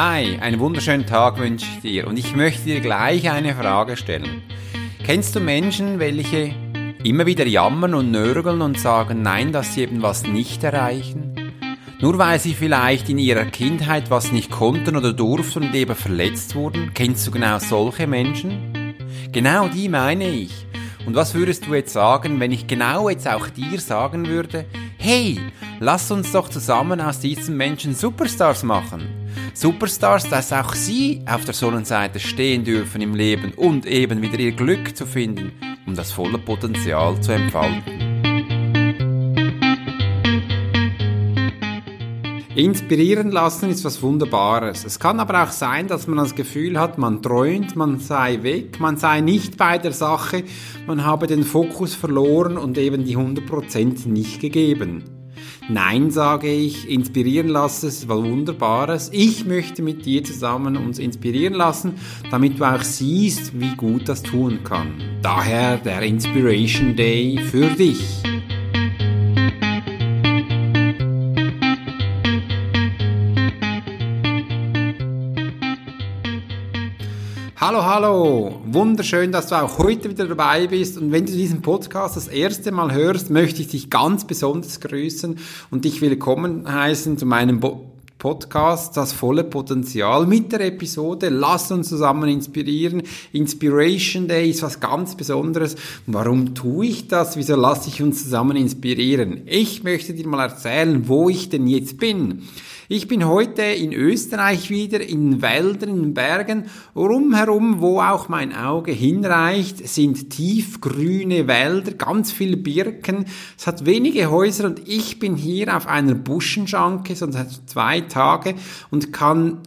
Hi, einen wunderschönen Tag wünsche ich dir und ich möchte dir gleich eine Frage stellen. Kennst du Menschen, welche immer wieder jammern und nörgeln und sagen nein, dass sie eben was nicht erreichen? Nur weil sie vielleicht in ihrer Kindheit was nicht konnten oder durften und eben verletzt wurden? Kennst du genau solche Menschen? Genau die meine ich. Und was würdest du jetzt sagen, wenn ich genau jetzt auch dir sagen würde, hey, lass uns doch zusammen aus diesen Menschen Superstars machen. Superstars, dass auch sie auf der Sonnenseite stehen dürfen im Leben und eben wieder ihr Glück zu finden, um das volle Potenzial zu entfalten. Inspirieren lassen ist was Wunderbares. Es kann aber auch sein, dass man das Gefühl hat, man träumt, man sei weg, man sei nicht bei der Sache, man habe den Fokus verloren und eben die 100% nicht gegeben. Nein, sage ich, inspirieren lassen ist was Wunderbares. Ich möchte mit dir zusammen uns inspirieren lassen, damit du auch siehst, wie gut das tun kann. Daher der Inspiration Day für dich. Hallo, hallo! Wunderschön, dass du auch heute wieder dabei bist. Und wenn du diesen Podcast das erste Mal hörst, möchte ich dich ganz besonders grüßen und dich willkommen heißen zu meinem Bo Podcast Das volle Potenzial mit der Episode Lass uns zusammen inspirieren. Inspiration Day ist was ganz Besonderes. warum tue ich das? Wieso lasse ich uns zusammen inspirieren? Ich möchte dir mal erzählen, wo ich denn jetzt bin. Ich bin heute in Österreich wieder, in Wäldern, in Bergen. Rumherum, wo auch mein Auge hinreicht, sind tiefgrüne Wälder, ganz viele Birken. Es hat wenige Häuser und ich bin hier auf einer Buschenschanke, so seit zwei Tage und kann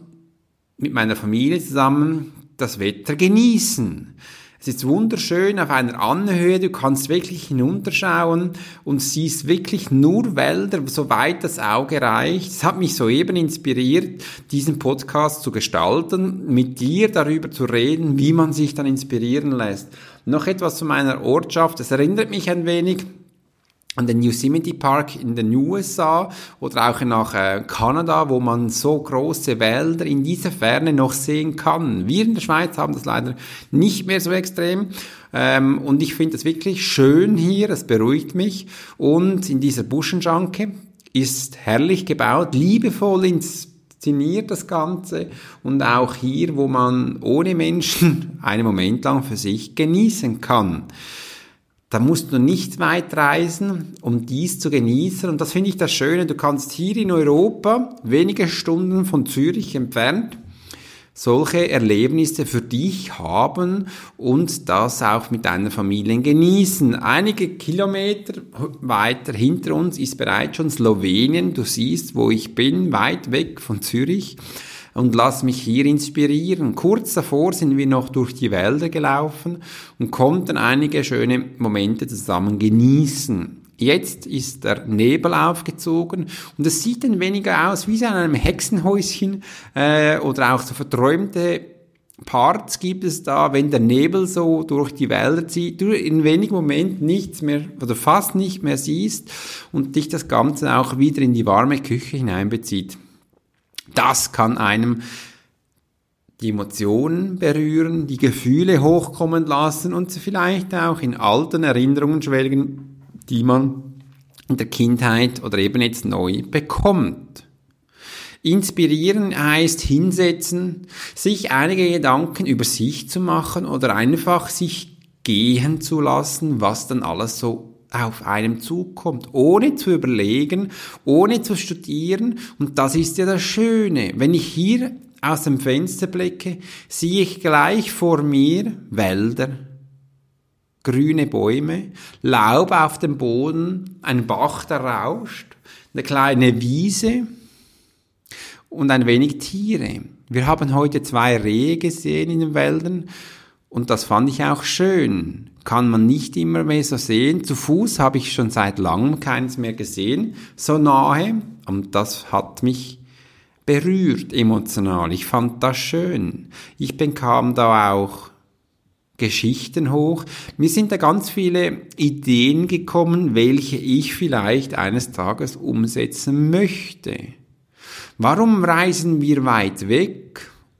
mit meiner Familie zusammen das Wetter genießen. Es ist wunderschön auf einer Anhöhe, du kannst wirklich hinunterschauen und siehst wirklich nur Wälder, soweit das Auge reicht. Es hat mich soeben inspiriert, diesen Podcast zu gestalten, mit dir darüber zu reden, wie man sich dann inspirieren lässt. Noch etwas zu meiner Ortschaft. Es erinnert mich ein wenig an den Yosemite Park in den USA oder auch nach äh, Kanada, wo man so große Wälder in dieser Ferne noch sehen kann. Wir in der Schweiz haben das leider nicht mehr so extrem. Ähm, und ich finde es wirklich schön hier, es beruhigt mich. Und in dieser Buschenschanke ist herrlich gebaut, liebevoll inszeniert das Ganze und auch hier, wo man ohne Menschen einen Moment lang für sich genießen kann. Da musst du nicht weit reisen, um dies zu genießen. Und das finde ich das Schöne. Du kannst hier in Europa, wenige Stunden von Zürich entfernt, solche Erlebnisse für dich haben und das auch mit deiner Familie genießen. Einige Kilometer weiter hinter uns ist bereits schon Slowenien. Du siehst, wo ich bin, weit weg von Zürich und lass mich hier inspirieren. Kurz davor sind wir noch durch die Wälder gelaufen und konnten einige schöne Momente zusammen genießen. Jetzt ist der Nebel aufgezogen und es sieht ein wenig aus wie in einem Hexenhäuschen äh, oder auch so verträumte Parts gibt es da, wenn der Nebel so durch die Wälder zieht, du in wenigen Momenten nichts mehr oder fast nicht mehr siehst und dich das Ganze auch wieder in die warme Küche hineinbezieht. Das kann einem die Emotionen berühren, die Gefühle hochkommen lassen und vielleicht auch in alten Erinnerungen schwelgen, die man in der Kindheit oder eben jetzt neu bekommt. Inspirieren heißt hinsetzen, sich einige Gedanken über sich zu machen oder einfach sich gehen zu lassen, was dann alles so auf einem zukommt, ohne zu überlegen, ohne zu studieren. Und das ist ja das Schöne. Wenn ich hier aus dem Fenster blicke, sehe ich gleich vor mir Wälder, grüne Bäume, Laub auf dem Boden, ein Bach, der rauscht, eine kleine Wiese und ein wenig Tiere. Wir haben heute zwei Rehe gesehen in den Wäldern und das fand ich auch schön. Kann man nicht immer mehr so sehen. Zu Fuß habe ich schon seit langem keins mehr gesehen, so nahe. Und das hat mich berührt emotional. Ich fand das schön. Ich bekam da auch Geschichten hoch. Mir sind da ganz viele Ideen gekommen, welche ich vielleicht eines Tages umsetzen möchte. Warum reisen wir weit weg,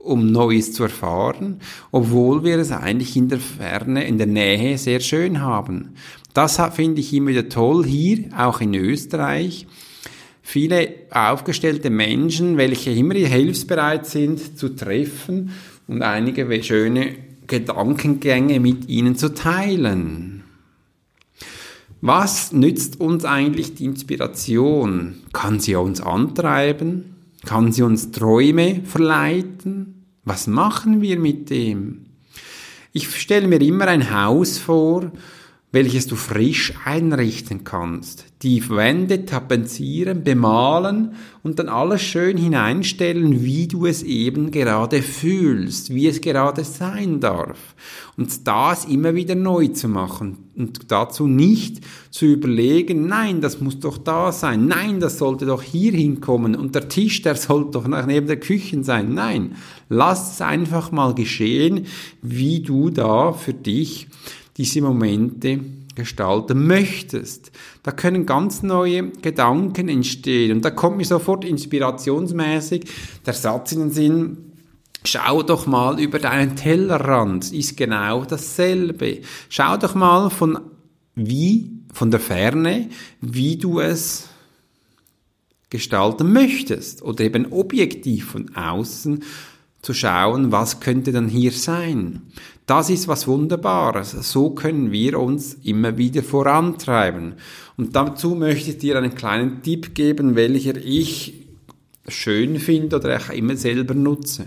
um Neues zu erfahren, obwohl wir es eigentlich in der Ferne, in der Nähe sehr schön haben? Das finde ich immer wieder toll hier, auch in Österreich. Viele aufgestellte Menschen, welche immer hilfsbereit sind, zu treffen und einige schöne Gedankengänge mit ihnen zu teilen. Was nützt uns eigentlich die Inspiration? Kann sie uns antreiben? Kann sie uns Träume verleiten? Was machen wir mit dem? Ich stelle mir immer ein Haus vor, welches du frisch einrichten kannst. Die Wände tapezieren, bemalen und dann alles schön hineinstellen, wie du es eben gerade fühlst, wie es gerade sein darf. Und das immer wieder neu zu machen und dazu nicht zu überlegen, nein, das muss doch da sein, nein, das sollte doch hier hinkommen und der Tisch, der sollte doch neben der Küche sein. Nein, lass es einfach mal geschehen, wie du da für dich diese Momente gestalten möchtest. Da können ganz neue Gedanken entstehen. Und da kommt mir sofort inspirationsmäßig der Satz in den Sinn, Schau doch mal über deinen Tellerrand, ist genau dasselbe. Schau doch mal von wie, von der Ferne, wie du es gestalten möchtest oder eben objektiv von außen zu schauen, was könnte dann hier sein. Das ist was Wunderbares. So können wir uns immer wieder vorantreiben. Und dazu möchte ich dir einen kleinen Tipp geben, welcher ich schön finde oder auch immer selber nutze.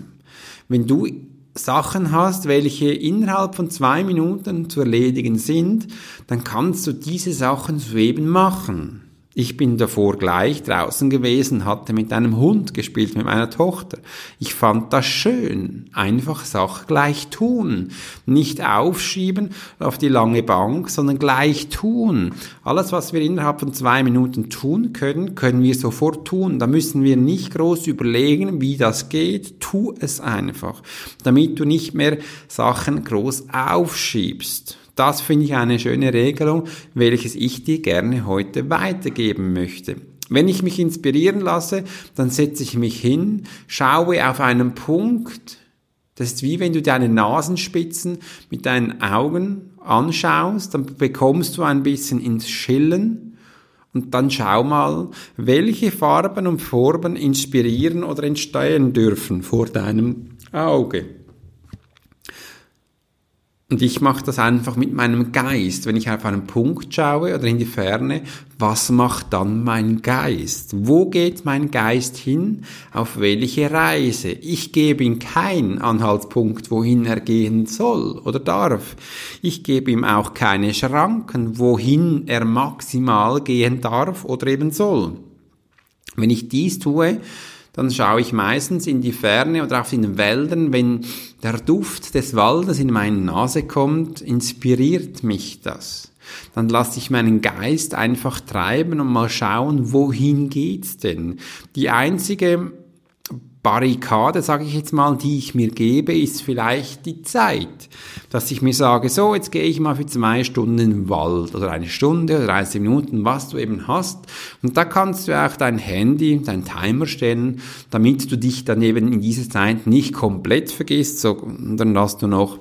Wenn du Sachen hast, welche innerhalb von zwei Minuten zu erledigen sind, dann kannst du diese Sachen so eben machen. Ich bin davor gleich draußen gewesen, hatte mit einem Hund gespielt, mit meiner Tochter. Ich fand das schön. Einfach Sache gleich tun. Nicht aufschieben auf die lange Bank, sondern gleich tun. Alles, was wir innerhalb von zwei Minuten tun können, können wir sofort tun. Da müssen wir nicht groß überlegen, wie das geht. Tu es einfach. Damit du nicht mehr Sachen groß aufschiebst. Das finde ich eine schöne Regelung, welches ich dir gerne heute weitergeben möchte. Wenn ich mich inspirieren lasse, dann setze ich mich hin, schaue auf einen Punkt, das ist wie wenn du deine Nasenspitzen mit deinen Augen anschaust, dann bekommst du ein bisschen ins Schillen und dann schau mal, welche Farben und Formen inspirieren oder entstehen dürfen vor deinem Auge. Und ich mache das einfach mit meinem Geist. Wenn ich auf einen Punkt schaue oder in die Ferne, was macht dann mein Geist? Wo geht mein Geist hin? Auf welche Reise? Ich gebe ihm keinen Anhaltspunkt, wohin er gehen soll oder darf. Ich gebe ihm auch keine Schranken, wohin er maximal gehen darf oder eben soll. Wenn ich dies tue, dann schaue ich meistens in die Ferne oder auch in den Wäldern, wenn der Duft des Waldes in meine Nase kommt, inspiriert mich das. Dann lasse ich meinen Geist einfach treiben und mal schauen, wohin geht's denn? Die einzige Barrikade, sage ich jetzt mal, die ich mir gebe, ist vielleicht die Zeit. Dass ich mir sage, so, jetzt gehe ich mal für zwei Stunden in den Wald oder eine Stunde oder 30 Minuten, was du eben hast. Und da kannst du auch dein Handy, dein Timer stellen, damit du dich dann eben in dieser Zeit nicht komplett vergisst, sondern dass du noch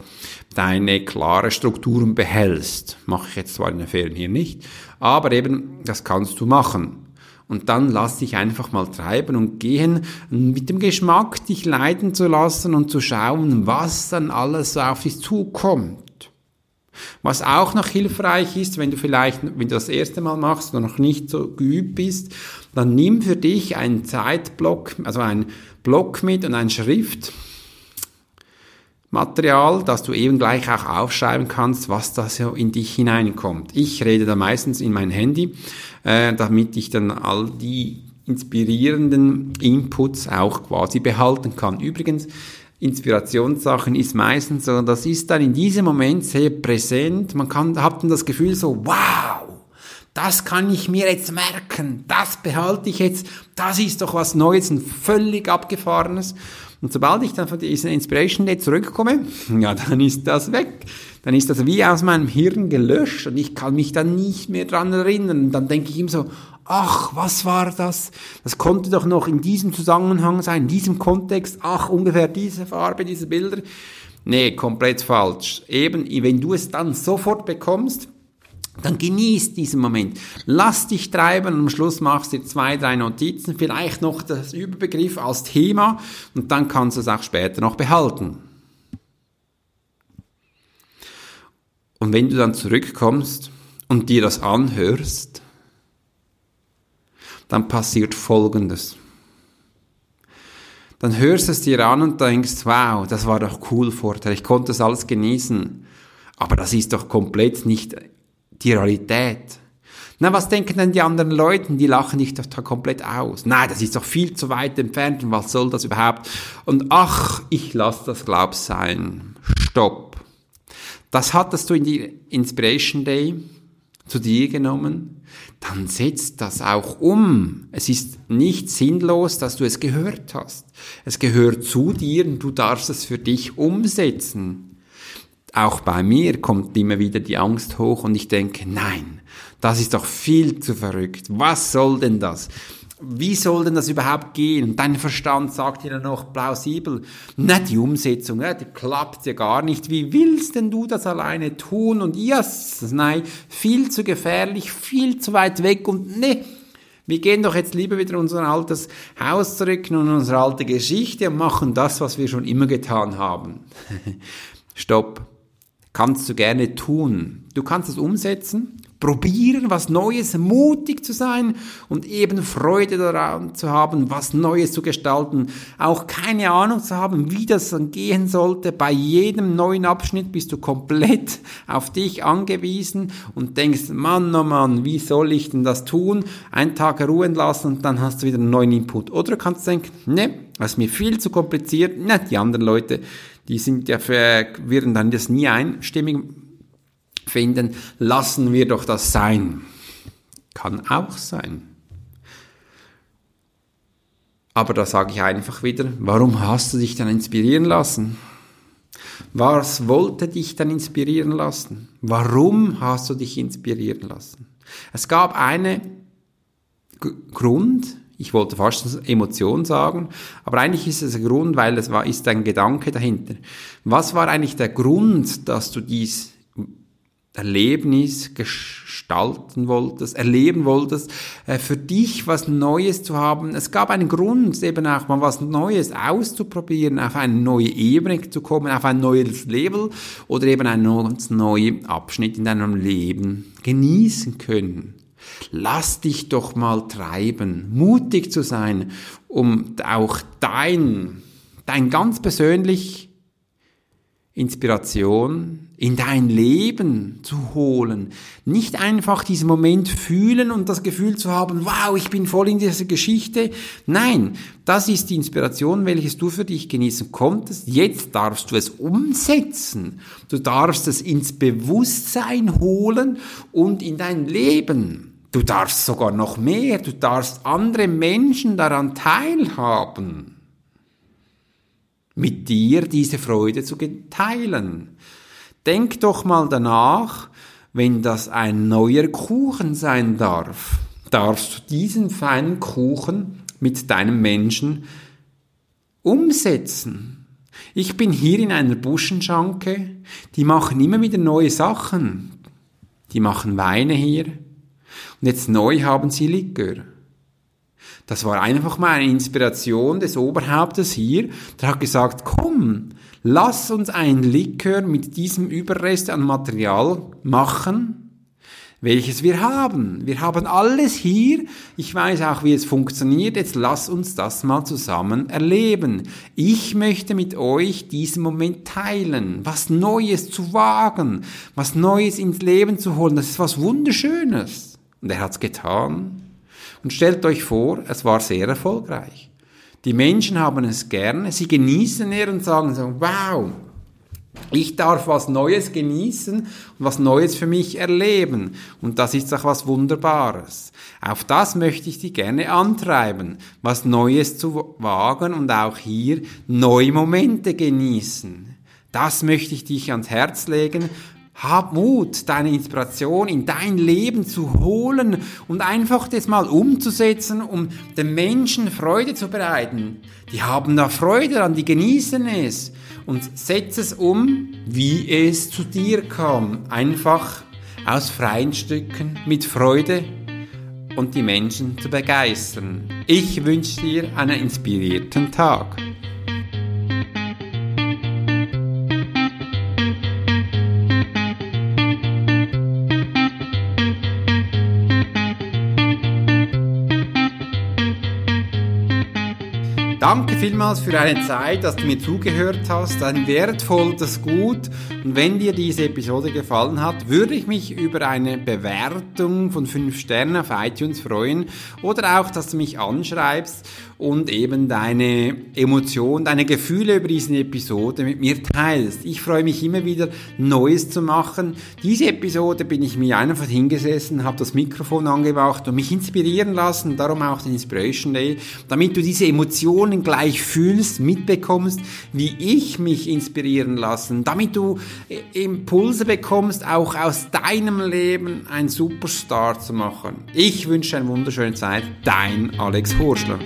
deine klare Strukturen behältst. Mache ich jetzt zwar in den Ferien hier nicht, aber eben, das kannst du machen. Und dann lass dich einfach mal treiben und gehen, mit dem Geschmack dich leiten zu lassen und zu schauen, was dann alles so auf dich zukommt. Was auch noch hilfreich ist, wenn du vielleicht, wenn du das erste Mal machst oder noch nicht so geübt bist, dann nimm für dich einen Zeitblock, also einen Block mit und ein Schriftmaterial, dass du eben gleich auch aufschreiben kannst, was da so in dich hineinkommt. Ich rede da meistens in mein Handy äh, damit ich dann all die inspirierenden Inputs auch quasi behalten kann. Übrigens, Inspirationssachen ist meistens so, das ist dann in diesem Moment sehr präsent. Man kann, hat dann das Gefühl so, wow, das kann ich mir jetzt merken, das behalte ich jetzt, das ist doch was Neues und völlig abgefahrenes. Und sobald ich dann von dieser Inspiration Day zurückkomme, ja, dann ist das weg. Dann ist das wie aus meinem Hirn gelöscht und ich kann mich dann nicht mehr dran erinnern. Und dann denke ich ihm so, ach, was war das? Das konnte doch noch in diesem Zusammenhang sein, in diesem Kontext, ach, ungefähr diese Farbe, diese Bilder. Nee, komplett falsch. Eben, wenn du es dann sofort bekommst, dann genieß diesen Moment. Lass dich treiben und am Schluss machst du zwei, drei Notizen, vielleicht noch das Überbegriff als Thema und dann kannst du es auch später noch behalten. Und wenn du dann zurückkommst und dir das anhörst, dann passiert Folgendes. Dann hörst du es dir an und denkst, wow, das war doch cool vorher, ich konnte das alles genießen. Aber das ist doch komplett nicht die Realität. Na, was denken denn die anderen Leute? Die lachen dich doch da komplett aus. Nein, das ist doch viel zu weit entfernt und was soll das überhaupt? Und ach, ich lass das glaub sein. Stopp. Das hattest du in die Inspiration Day zu dir genommen, dann setzt das auch um. Es ist nicht sinnlos, dass du es gehört hast. Es gehört zu dir und du darfst es für dich umsetzen. Auch bei mir kommt immer wieder die Angst hoch und ich denke, nein, das ist doch viel zu verrückt. Was soll denn das? Wie soll denn das überhaupt gehen? Und dein Verstand sagt dir dann noch plausibel, nicht die Umsetzung, ja, die klappt ja gar nicht. Wie willst denn du das alleine tun? Und yes, nein, viel zu gefährlich, viel zu weit weg und ne, wir gehen doch jetzt lieber wieder in unser altes Haus zurück und unsere alte Geschichte und machen das, was wir schon immer getan haben. Stopp. Kannst du gerne tun. Du kannst es umsetzen, probieren, was Neues, mutig zu sein und eben Freude daran zu haben, was Neues zu gestalten. Auch keine Ahnung zu haben, wie das dann gehen sollte. Bei jedem neuen Abschnitt bist du komplett auf dich angewiesen und denkst, Mann, oh Mann, wie soll ich denn das tun? Einen Tag ruhen lassen und dann hast du wieder einen neuen Input. Oder du kannst denken, ne, das ist mir viel zu kompliziert. Ne, die anderen Leute, die sind ja für, werden dann das nie einstimmig finden, lassen wir doch das sein. Kann auch sein. Aber da sage ich einfach wieder, warum hast du dich dann inspirieren lassen? Was wollte dich dann inspirieren lassen? Warum hast du dich inspirieren lassen? Es gab einen Grund, ich wollte fast Emotion sagen, aber eigentlich ist es ein Grund, weil es war, ist ein Gedanke dahinter. Was war eigentlich der Grund, dass du dies Erlebnis gestalten wolltest, erleben wolltest, äh, für dich was Neues zu haben. Es gab einen Grund, eben auch mal was Neues auszuprobieren, auf eine neue Ebene zu kommen, auf ein neues Level oder eben einen ganz neuen Abschnitt in deinem Leben genießen können. Lass dich doch mal treiben, mutig zu sein, um auch dein, dein ganz persönlich Inspiration in dein Leben zu holen. Nicht einfach diesen Moment fühlen und das Gefühl zu haben, wow, ich bin voll in dieser Geschichte. Nein, das ist die Inspiration, welches du für dich genießen konntest. Jetzt darfst du es umsetzen. Du darfst es ins Bewusstsein holen und in dein Leben. Du darfst sogar noch mehr. Du darfst andere Menschen daran teilhaben mit dir diese Freude zu teilen. Denk doch mal danach, wenn das ein neuer Kuchen sein darf, darfst du diesen feinen Kuchen mit deinem Menschen umsetzen. Ich bin hier in einer Buschenschanke, die machen immer wieder neue Sachen. Die machen Weine hier. Und jetzt neu haben sie Likör. Das war einfach mal eine Inspiration des Oberhauptes hier. Der hat gesagt, komm, lass uns ein Likör mit diesem Überrest an Material machen, welches wir haben. Wir haben alles hier. Ich weiß auch, wie es funktioniert. Jetzt lass uns das mal zusammen erleben. Ich möchte mit euch diesen Moment teilen, was Neues zu wagen, was Neues ins Leben zu holen. Das ist was Wunderschönes. Und er hat's getan. Und stellt euch vor, es war sehr erfolgreich. Die Menschen haben es gerne, sie genießen es und sagen so, wow, ich darf was Neues genießen und was Neues für mich erleben. Und das ist auch was Wunderbares. Auf das möchte ich Sie gerne antreiben, was Neues zu wagen und auch hier neue Momente genießen. Das möchte ich dich ans Herz legen. Hab Mut, deine Inspiration in dein Leben zu holen und einfach das mal umzusetzen, um den Menschen Freude zu bereiten. Die haben da Freude dran, die genießen es und setz es um, wie es zu dir kam. Einfach aus freien Stücken mit Freude und die Menschen zu begeistern. Ich wünsche dir einen inspirierten Tag. Danke vielmals für deine Zeit, dass du mir zugehört hast, ein wertvolles Gut. Und wenn dir diese Episode gefallen hat, würde ich mich über eine Bewertung von 5 Sternen auf iTunes freuen oder auch, dass du mich anschreibst und eben deine Emotionen, deine Gefühle über diese Episode mit mir teilst. Ich freue mich immer wieder, Neues zu machen. Diese Episode bin ich mir einfach hingesessen, habe das Mikrofon angemacht und mich inspirieren lassen, darum auch den Inspiration Day, damit du diese Emotionen gleich fühlst, mitbekommst, wie ich mich inspirieren lassen, damit du Impulse bekommst, auch aus deinem Leben ein Superstar zu machen. Ich wünsche eine wunderschöne Zeit, dein Alex Horschler.